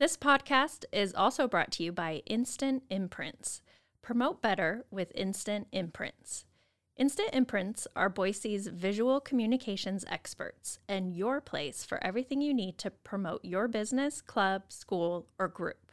This podcast is also brought to you by Instant Imprints. Promote better with Instant Imprints. Instant Imprints are Boise's visual communications experts and your place for everything you need to promote your business, club, school, or group.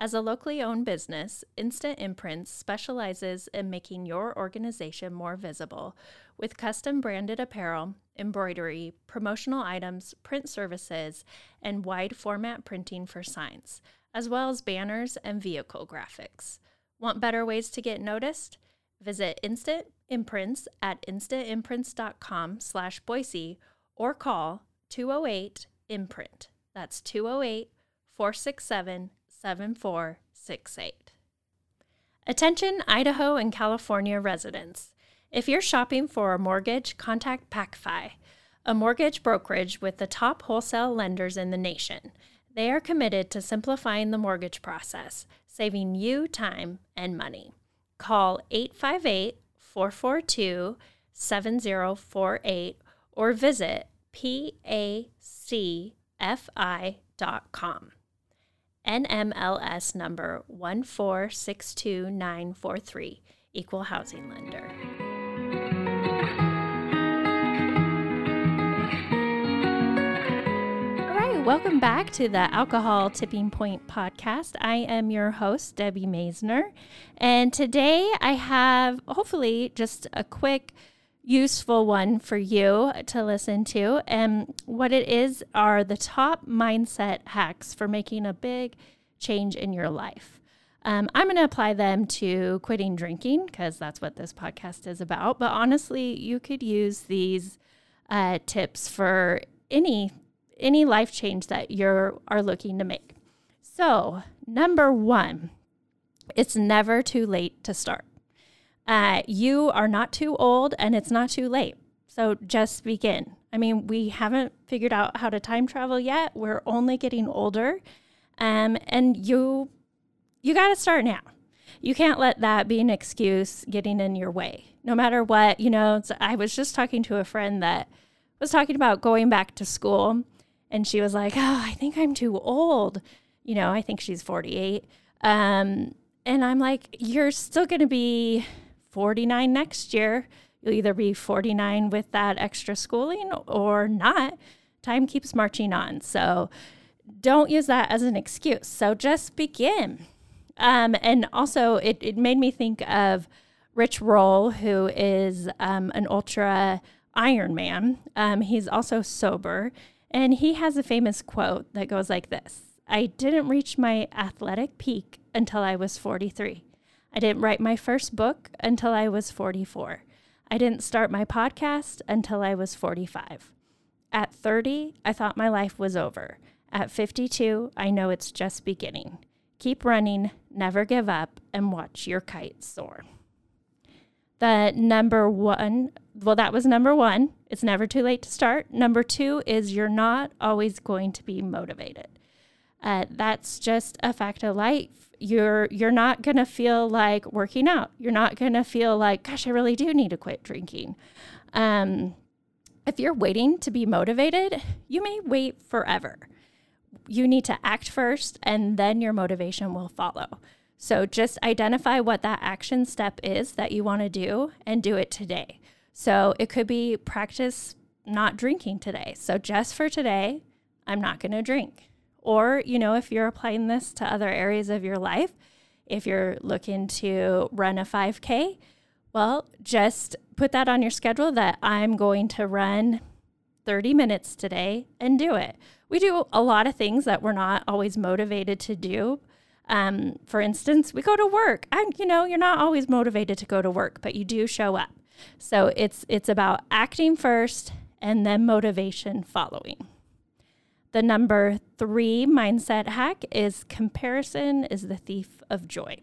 As a locally owned business, Instant Imprints specializes in making your organization more visible with custom branded apparel, embroidery, promotional items, print services, and wide format printing for signs, as well as banners and vehicle graphics. Want better ways to get noticed? Visit Instant Imprints at instantimprints.com slash Boise or call 208 Imprint. That's 208 467 7468. Attention Idaho and California residents. If you're shopping for a mortgage, contact PacFi, a mortgage brokerage with the top wholesale lenders in the nation. They are committed to simplifying the mortgage process, saving you time and money. Call 858 442 7048 or visit pacfi.com. NMLS number 1462943, Equal Housing Lender. All right, welcome back to the Alcohol Tipping Point podcast. I am your host, Debbie Maisner, and today I have hopefully just a quick useful one for you to listen to. And what it is are the top mindset hacks for making a big change in your life. Um, I'm going to apply them to quitting drinking because that's what this podcast is about. But honestly, you could use these uh, tips for any any life change that you are looking to make. So, number one, it's never too late to start. Uh, you are not too old and it's not too late. So just begin. I mean, we haven't figured out how to time travel yet. We're only getting older. Um, and you you got to start now. You can't let that be an excuse getting in your way. No matter what, you know, I was just talking to a friend that was talking about going back to school and she was like, "Oh, I think I'm too old." You know, I think she's 48. Um, and I'm like, "You're still going to be 49 next year. You'll either be 49 with that extra schooling or not. Time keeps marching on. So don't use that as an excuse. So just begin. Um, and also, it, it made me think of Rich Roll, who is um, an ultra Ironman. Um, he's also sober. And he has a famous quote that goes like this I didn't reach my athletic peak until I was 43. I didn't write my first book until I was 44. I didn't start my podcast until I was 45. At 30, I thought my life was over. At 52, I know it's just beginning. Keep running, never give up, and watch your kite soar. The number one, well, that was number one. It's never too late to start. Number two is you're not always going to be motivated. Uh, that's just a fact of life. You're you're not gonna feel like working out. You're not gonna feel like, gosh, I really do need to quit drinking. Um, if you're waiting to be motivated, you may wait forever. You need to act first, and then your motivation will follow. So just identify what that action step is that you want to do and do it today. So it could be practice not drinking today. So just for today, I'm not going to drink. Or, you know, if you're applying this to other areas of your life, if you're looking to run a 5K, well, just put that on your schedule that I'm going to run 30 minutes today and do it. We do a lot of things that we're not always motivated to do. Um, for instance, we go to work, and you know, you're not always motivated to go to work, but you do show up. So it's it's about acting first and then motivation following. The number three mindset hack is comparison is the thief of joy.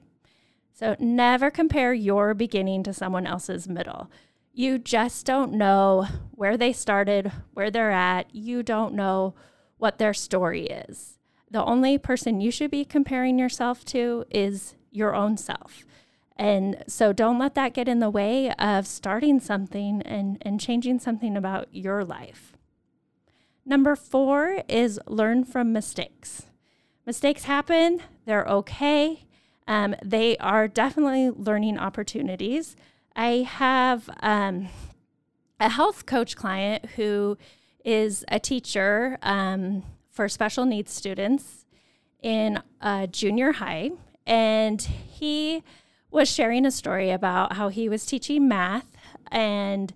So never compare your beginning to someone else's middle. You just don't know where they started, where they're at. You don't know what their story is. The only person you should be comparing yourself to is your own self. And so don't let that get in the way of starting something and, and changing something about your life. Number four is learn from mistakes. Mistakes happen, they're okay. Um, they are definitely learning opportunities. I have um, a health coach client who is a teacher um, for special needs students in uh, junior high, and he was sharing a story about how he was teaching math and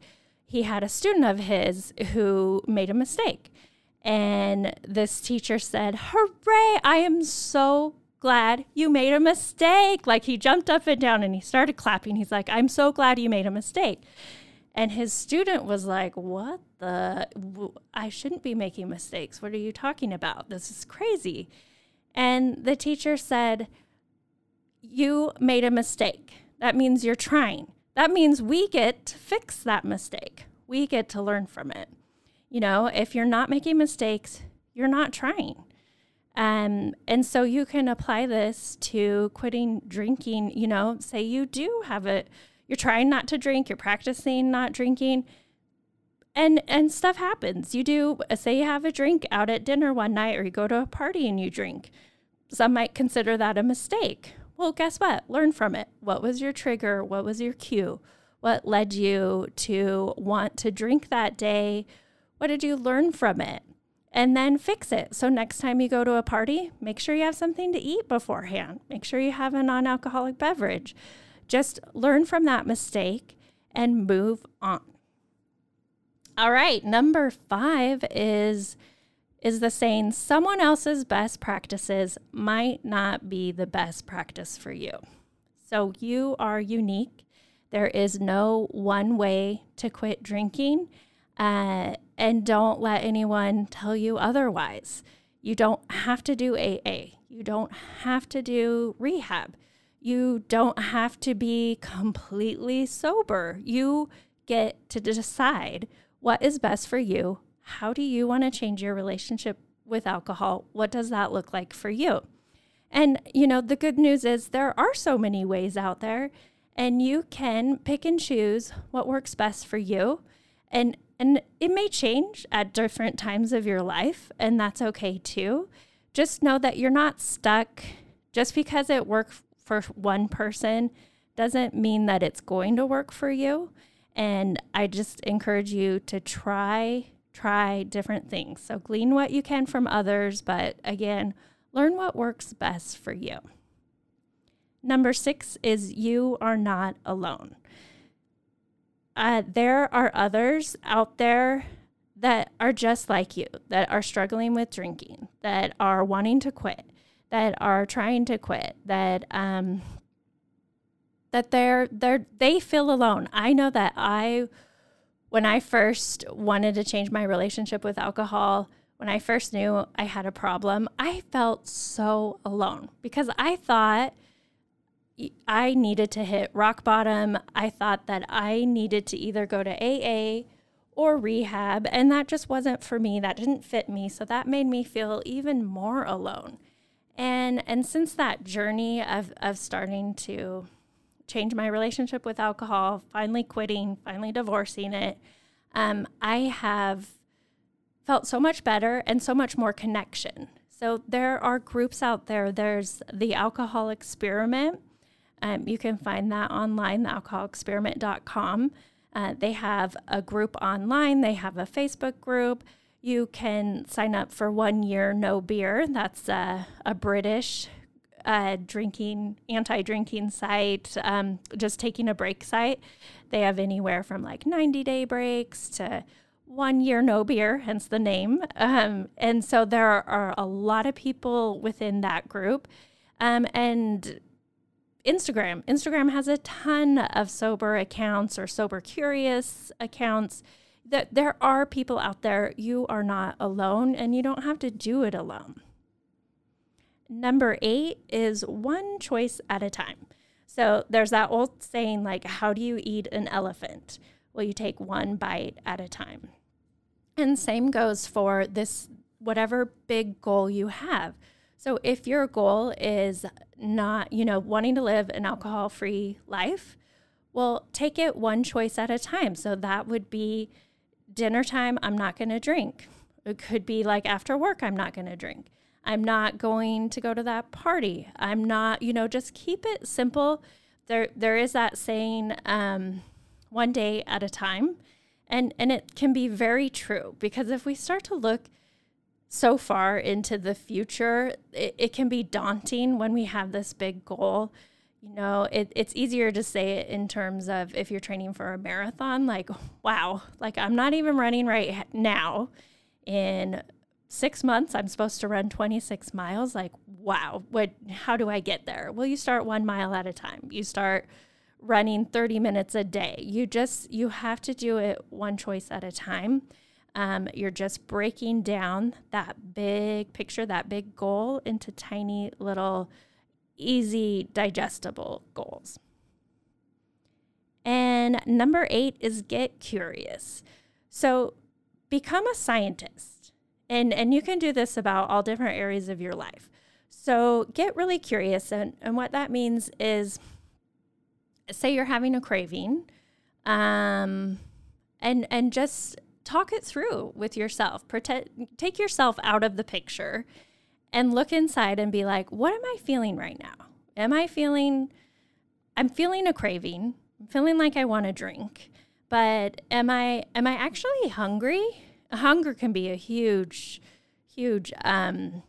he had a student of his who made a mistake. And this teacher said, Hooray, I am so glad you made a mistake. Like he jumped up and down and he started clapping. He's like, I'm so glad you made a mistake. And his student was like, What the? I shouldn't be making mistakes. What are you talking about? This is crazy. And the teacher said, You made a mistake. That means you're trying. That means we get to fix that mistake. We get to learn from it. You know, if you're not making mistakes, you're not trying. Um, and so you can apply this to quitting drinking. You know, say you do have it, you're trying not to drink, you're practicing not drinking, and and stuff happens. You do say you have a drink out at dinner one night, or you go to a party and you drink. Some might consider that a mistake. Well, guess what? Learn from it. What was your trigger? What was your cue? What led you to want to drink that day? What did you learn from it? And then fix it. So next time you go to a party, make sure you have something to eat beforehand. Make sure you have a non alcoholic beverage. Just learn from that mistake and move on. All right, number five is is the saying someone else's best practices might not be the best practice for you. So you are unique. There is no one way to quit drinking. Uh, and don't let anyone tell you otherwise. You don't have to do AA. You don't have to do rehab. You don't have to be completely sober. You get to decide what is best for you. How do you want to change your relationship with alcohol? What does that look like for you? And, you know, the good news is there are so many ways out there, and you can pick and choose what works best for you. And and it may change at different times of your life, and that's okay too. Just know that you're not stuck. Just because it worked for one person doesn't mean that it's going to work for you. And I just encourage you to try, try different things. So glean what you can from others, but again, learn what works best for you. Number six is you are not alone uh, there are others out there that are just like you, that are struggling with drinking, that are wanting to quit, that are trying to quit, that um, that they're they're they feel alone. I know that I when I first wanted to change my relationship with alcohol, when I first knew I had a problem, I felt so alone because I thought I needed to hit rock bottom. I thought that I needed to either go to AA or rehab, and that just wasn't for me. That didn't fit me. So that made me feel even more alone. And and since that journey of of starting to change my relationship with alcohol, finally quitting, finally divorcing it, um, I have felt so much better and so much more connection. So there are groups out there. There's the alcohol experiment um, you can find that online, thealcoholexperiment.com. Uh, they have a group online, they have a Facebook group. You can sign up for one year no beer. That's a, a British uh, drinking, anti drinking site, um, just taking a break site. They have anywhere from like 90 day breaks to one year no beer, hence the name. Um, and so there are a lot of people within that group. Um, and Instagram. Instagram has a ton of sober accounts or sober curious accounts. That there are people out there. You are not alone and you don't have to do it alone. Number eight is one choice at a time. So there's that old saying like, how do you eat an elephant? Well, you take one bite at a time. And same goes for this, whatever big goal you have. So if your goal is not, you know, wanting to live an alcohol free life, well, take it one choice at a time. So that would be dinner time, I'm not going to drink. It could be like after work, I'm not going to drink. I'm not going to go to that party. I'm not, you know, just keep it simple. There, there is that saying, um, one day at a time. And, and it can be very true because if we start to look so far into the future, it, it can be daunting when we have this big goal. You know, it, it's easier to say it in terms of if you're training for a marathon, like, wow, like I'm not even running right now. In six months, I'm supposed to run 26 miles. Like, wow, what, how do I get there? Well, you start one mile at a time. You start running 30 minutes a day. You just, you have to do it one choice at a time. Um, you're just breaking down that big picture, that big goal into tiny little, easy, digestible goals. And number eight is get curious. So become a scientist. And, and you can do this about all different areas of your life. So get really curious. And, and what that means is say you're having a craving um, and, and just talk it through with yourself. Protect, take yourself out of the picture and look inside and be like, what am I feeling right now? Am I feeling, I'm feeling a craving. I'm feeling like I want to drink, but am I, am I actually hungry? Hunger can be a huge, huge, um,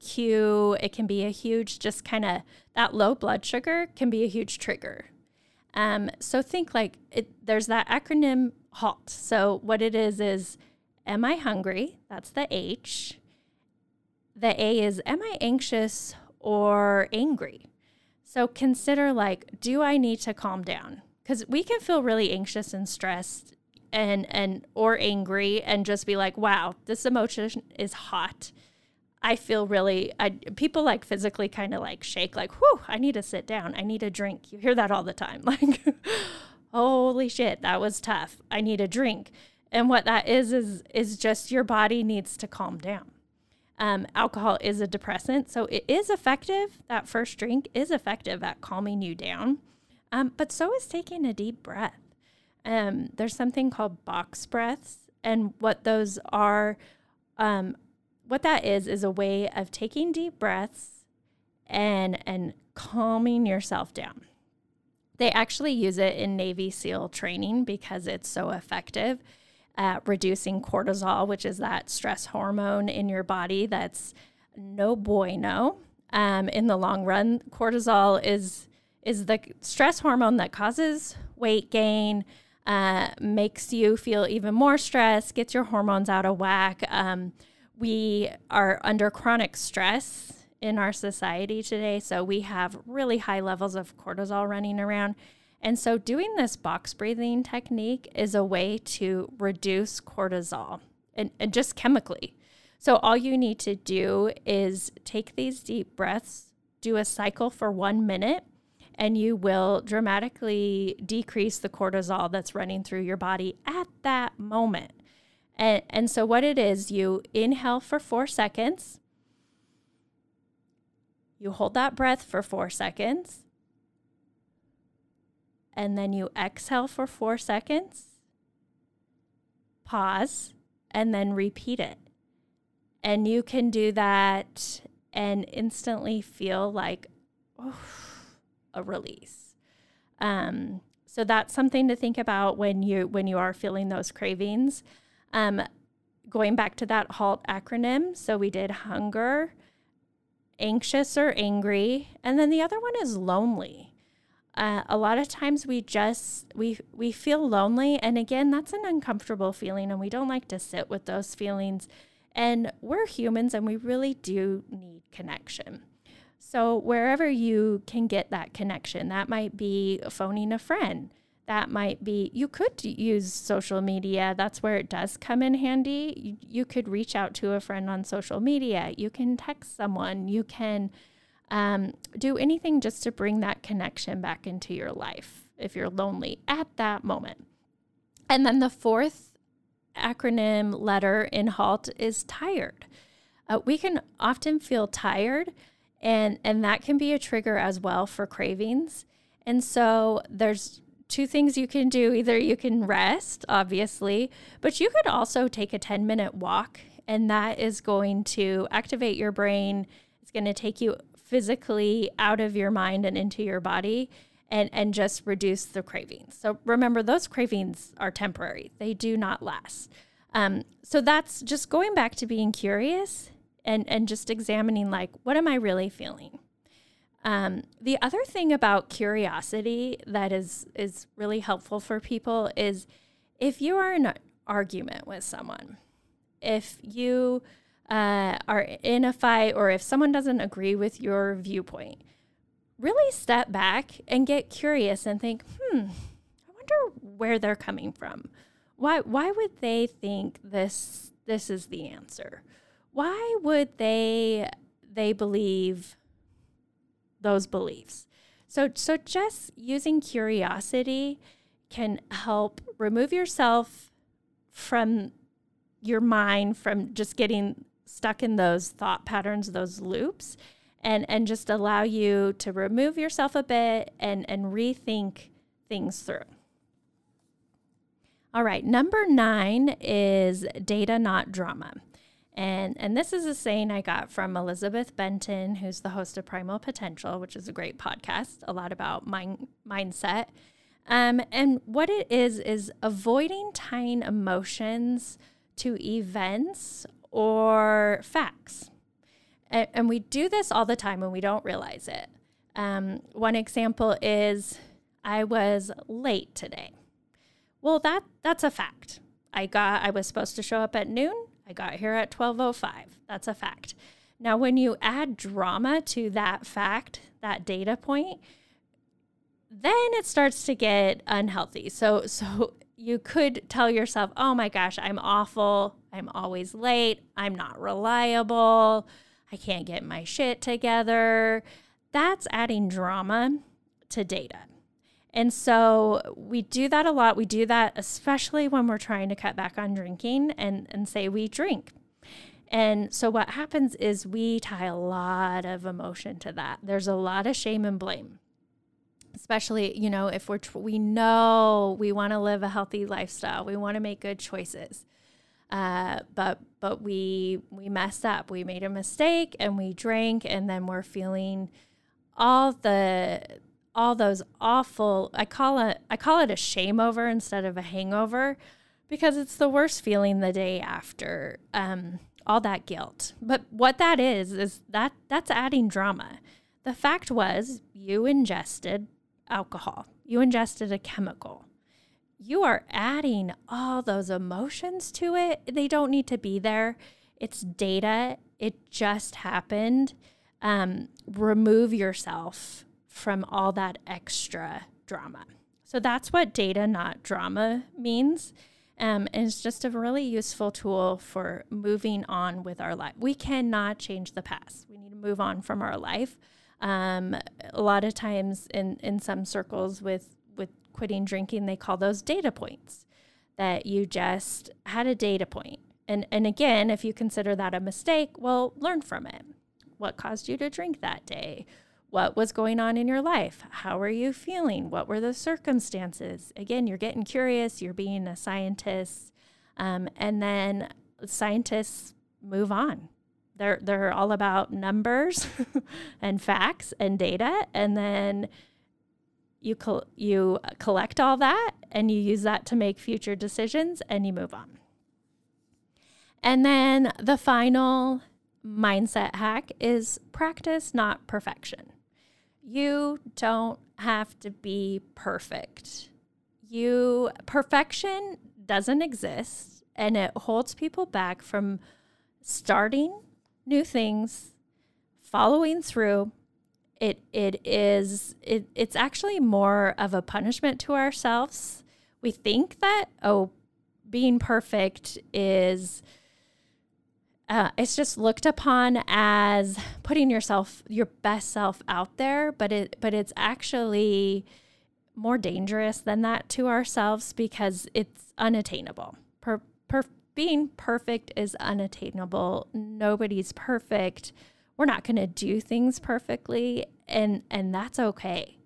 cue. It can be a huge, just kind of that low blood sugar can be a huge trigger. Um, so think like it, there's that acronym HALT. So what it is is, am I hungry? That's the H. The A is, am I anxious or angry? So consider like, do I need to calm down? Because we can feel really anxious and stressed and and or angry and just be like, wow, this emotion is hot. I feel really I people like physically kind of like shake like, whew, I need to sit down. I need a drink. You hear that all the time. Like holy shit, that was tough. I need a drink. And what that is is is just your body needs to calm down. Um, alcohol is a depressant, so it is effective. That first drink is effective at calming you down, um, but so is taking a deep breath. Um, there's something called box breaths, and what those are, um, what that is, is a way of taking deep breaths and and calming yourself down. They actually use it in Navy SEAL training because it's so effective at reducing cortisol, which is that stress hormone in your body that's no bueno. Um, in the long run, cortisol is is the stress hormone that causes weight gain, uh, makes you feel even more stressed, gets your hormones out of whack. Um, we are under chronic stress in our society today. So we have really high levels of cortisol running around. And so doing this box breathing technique is a way to reduce cortisol and, and just chemically. So all you need to do is take these deep breaths, do a cycle for one minute, and you will dramatically decrease the cortisol that's running through your body at that moment. And, and so, what it is, you inhale for four seconds, you hold that breath for four seconds. And then you exhale for four seconds. Pause and then repeat it. And you can do that and instantly feel like oh, a release. Um, so that's something to think about when you when you are feeling those cravings. Um, going back to that HALT acronym, so we did hunger, anxious or angry, and then the other one is lonely. Uh, a lot of times we just we we feel lonely and again that's an uncomfortable feeling and we don't like to sit with those feelings and we're humans and we really do need connection so wherever you can get that connection that might be phoning a friend. That might be you could use social media. That's where it does come in handy. You, you could reach out to a friend on social media. You can text someone. You can Um, do anything just to bring that connection back into your life if you're lonely at that moment. And then the fourth acronym letter in HALT is tired. Uh, we can often feel tired, and, and that can be a trigger as well for cravings. And so there's two things you can do. Either you can rest, obviously, but you could also take a 10 minute walk, and that is going to activate your brain. It's going to take you physically out of your mind and into your body and, and just reduce the cravings. So remember, those cravings are temporary, they do not last. Um, so that's just going back to being curious and, and just examining, like, what am I really feeling? Um, the other thing about curiosity that is is really helpful for people is if you are in an argument with someone, if you uh, are in a fight, or if someone doesn't agree with your viewpoint, really step back and get curious and think, hmm, I wonder where they're coming from. Why why would they think this this is the answer? Why would they they believe those beliefs? So so just using curiosity can help remove yourself from your mind from just getting stuck in those thought patterns, those loops, and and just allow you to remove yourself a bit and and rethink things through. All right, number 9 is data not drama. And and this is a saying I got from Elizabeth Benton, who's the host of Primal Potential, which is a great podcast, a lot about mind mindset. Um, and what it is is avoiding tying emotions to events or facts. And, and we do this all the time and we don't realize it. Um, one example is I was late today. Well, that that's a fact. I got I was supposed to show up at noon. I got here at 12:05. That's a fact. Now, when you add drama to that fact, that data point, then it starts to get unhealthy. So so you could tell yourself, "Oh my gosh, I'm awful. I'm always late. I'm not reliable. I can't get my shit together. That's adding drama to data. And so we do that a lot. We do that especially when we're trying to cut back on drinking and, and say we drink. And so what happens is we tie a lot of emotion to that. There's a lot of shame and blame. Especially, you know, if we're we know we want to live a healthy lifestyle, we want to make good choices. Uh, but but we we messed up. We made a mistake and we drank, and then we're feeling all the all those awful. I call it I call it a shame over instead of a hangover, because it's the worst feeling the day after. Um, all that guilt. But what that is is that that's adding drama. The fact was you ingested alcohol. You ingested a chemical you are adding all those emotions to it. They don't need to be there. It's data, it just happened. Um, remove yourself from all that extra drama. So that's what data, not drama, means. Um, and it's just a really useful tool for moving on with our life. We cannot change the past. We need to move on from our life. Um, a lot of times in, in some circles with quitting drinking, they call those data points that you just had a data point. And, and again, if you consider that a mistake, well, learn from it. What caused you to drink that day? What was going on in your life? How are you feeling? What were the circumstances? Again, you're getting curious, you're being a scientist. Um, and then scientists move on. They're, they're all about numbers and facts and data. And then you col- you collect all that and you use that to make future decisions and you move on. And then the final mindset hack is practice not perfection. You don't have to be perfect. You perfection doesn't exist and it holds people back from starting new things, following through, it it is it, it's actually more of a punishment to ourselves. We think that oh being perfect is uh, it's just looked upon as putting yourself your best self out there but it but it's actually more dangerous than that to ourselves because it's unattainable. Per, per, being perfect is unattainable. Nobody's perfect. We're not going to do things perfectly and and that's okay.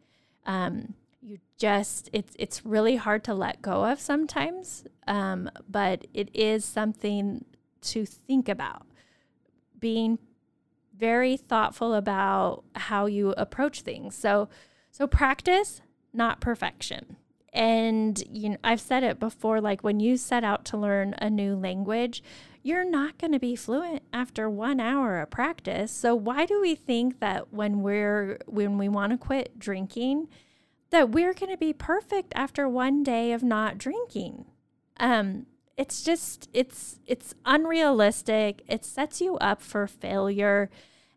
Um, you just it's it's really hard to let go of sometimes um, but it is something to think about, being very thoughtful about how you approach things. So, so practice, not perfection. And you know, I've said it before like when you set out to learn a new language, you're not going to be fluent after 1 hour of practice. So why do we think that when we're when we want to quit drinking that we're going to be perfect after one day of not drinking? Um it's just it's it's unrealistic. It sets you up for failure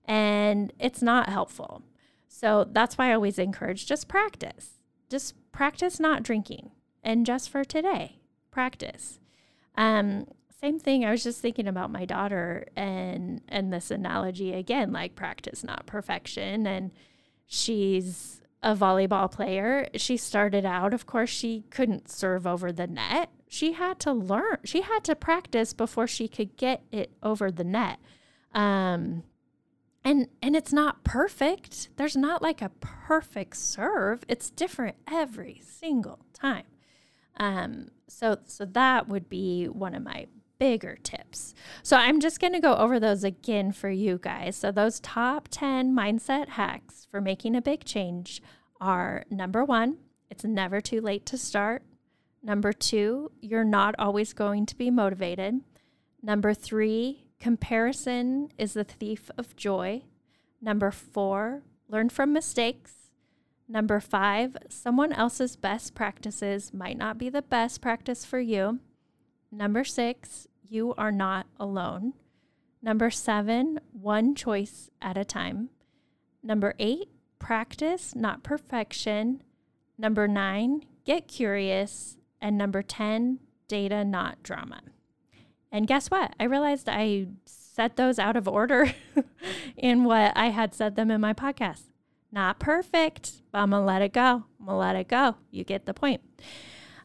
and it's not helpful. So that's why I always encourage just practice. Just practice not drinking. And just for today, practice. Um, same thing. I was just thinking about my daughter and and this analogy again, like practice not perfection. And she's a volleyball player. She started out, of course, she couldn't serve over the net. She had to learn she had to practice before she could get it over the net. Um and and it's not perfect. There's not like a perfect serve. It's different every single time. Um so so that would be one of my bigger tips so i'm just going to go over those again for you guys so those top 10 mindset hacks for making a big change are number 1 it's never too late to start Number two, you're not always going to be motivated. Number three, comparison is the thief of joy. Number four, learn from mistakes. Number five, someone else's best practices might not be the best practice for you. Number six, you are not alone. Number seven, one choice at a time. Number eight, practice, not perfection. Number nine, get curious. And number 10, data, not drama. And guess what? I realized I set those out of order in what I had said them in my podcast. Not perfect, but I'm gonna let it go. I'm gonna let it go. You get the point.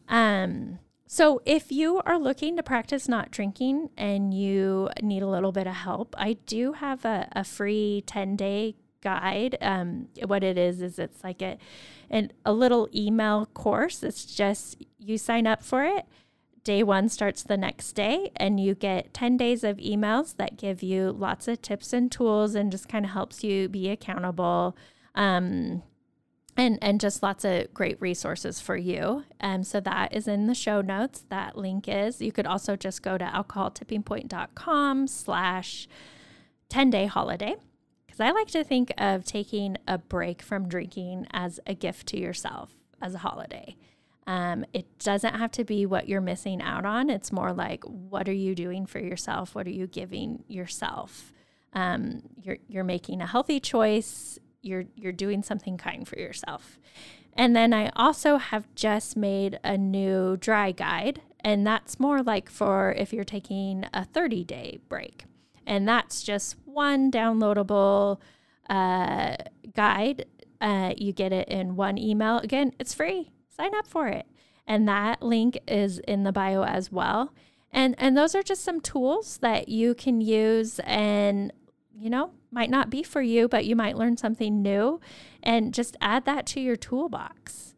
Um, so if you are looking to practice not drinking and you need a little bit of help, I do have a, a free 10 day guide. Um, what it is is it's like a and a little email course. It's just you sign up for it. Day one starts the next day, and you get 10 days of emails that give you lots of tips and tools and just kind of helps you be accountable. Um, and and just lots of great resources for you. Um, so that is in the show notes. That link is. You could also just go to alcoholtippingpoint.com slash 10 day holiday because I like to think of taking a break from drinking as a gift to yourself as a holiday. Um, it doesn't have to be what you're missing out on. It's more like, what are you doing for yourself? What are you giving yourself? Um, you're you're making a healthy choice. You're you're doing something kind for yourself. And then I also have just made a new dry guide, and that's more like for if you're taking a 30 day break. And that's just one downloadable uh, guide. Uh, you get it in one email. Again, it's free. Sign up for it. And that link is in the bio as well. And and those are just some tools that you can use and you know, might not be for you, but you might learn something new and just add that to your toolbox.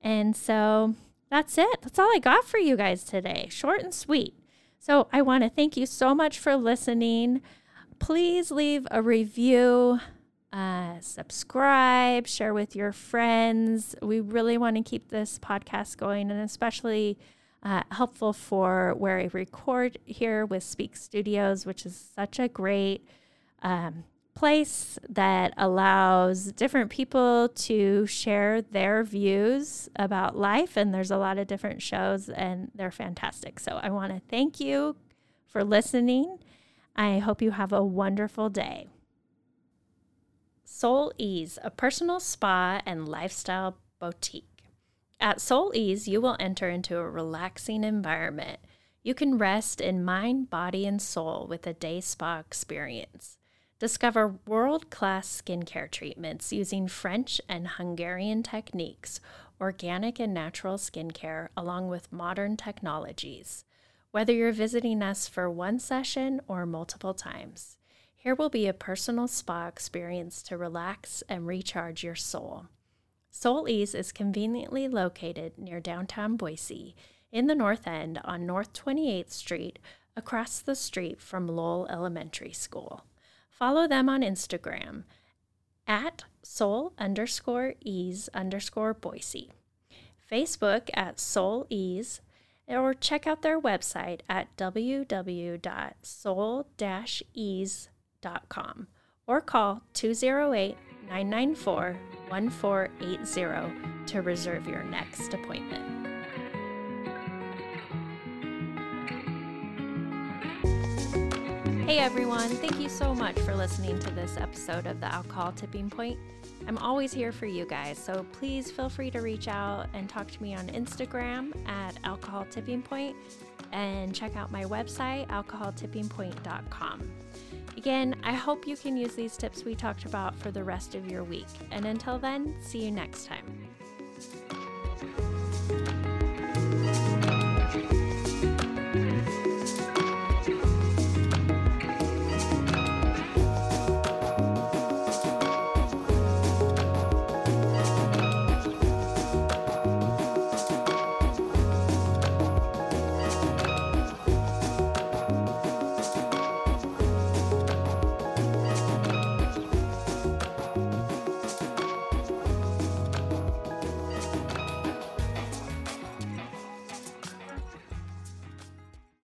And so that's it. That's all I got for you guys today. Short and sweet. So I want to thank you so much for listening. Please leave a review, uh, subscribe, share with your friends. We really want to keep this podcast going and especially uh, helpful for where I record here with Speak Studios, which is such a great um, place that allows different people to share their views about life. And there's a lot of different shows, and they're fantastic. So I want to thank you for listening. I hope you have a wonderful day. Soul Ease, a personal spa and lifestyle boutique. At Soul Ease, you will enter into a relaxing environment You can rest in mind, body, and soul with a day spa experience. Discover world class skincare treatments using French and Hungarian techniques, organic and natural skincare, along with modern technologies. Whether you're visiting us for one session or multiple times, here will be a personal spa experience to relax and recharge your soul. Soul Ease is conveniently located near downtown Boise in the North End on North 28th Street, across the street from Lowell Elementary School. Follow them on Instagram at soul underscore ease underscore Boise, Facebook at soul ease, or check out their website at www.soul-ease.com or call 208 994 1480 to reserve your next appointment. Hey everyone, thank you so much for listening to this episode of the Alcohol Tipping Point. I'm always here for you guys, so please feel free to reach out and talk to me on Instagram at Alcohol Tipping Point and check out my website, alcoholtippingpoint.com. Again, I hope you can use these tips we talked about for the rest of your week. And until then, see you next time.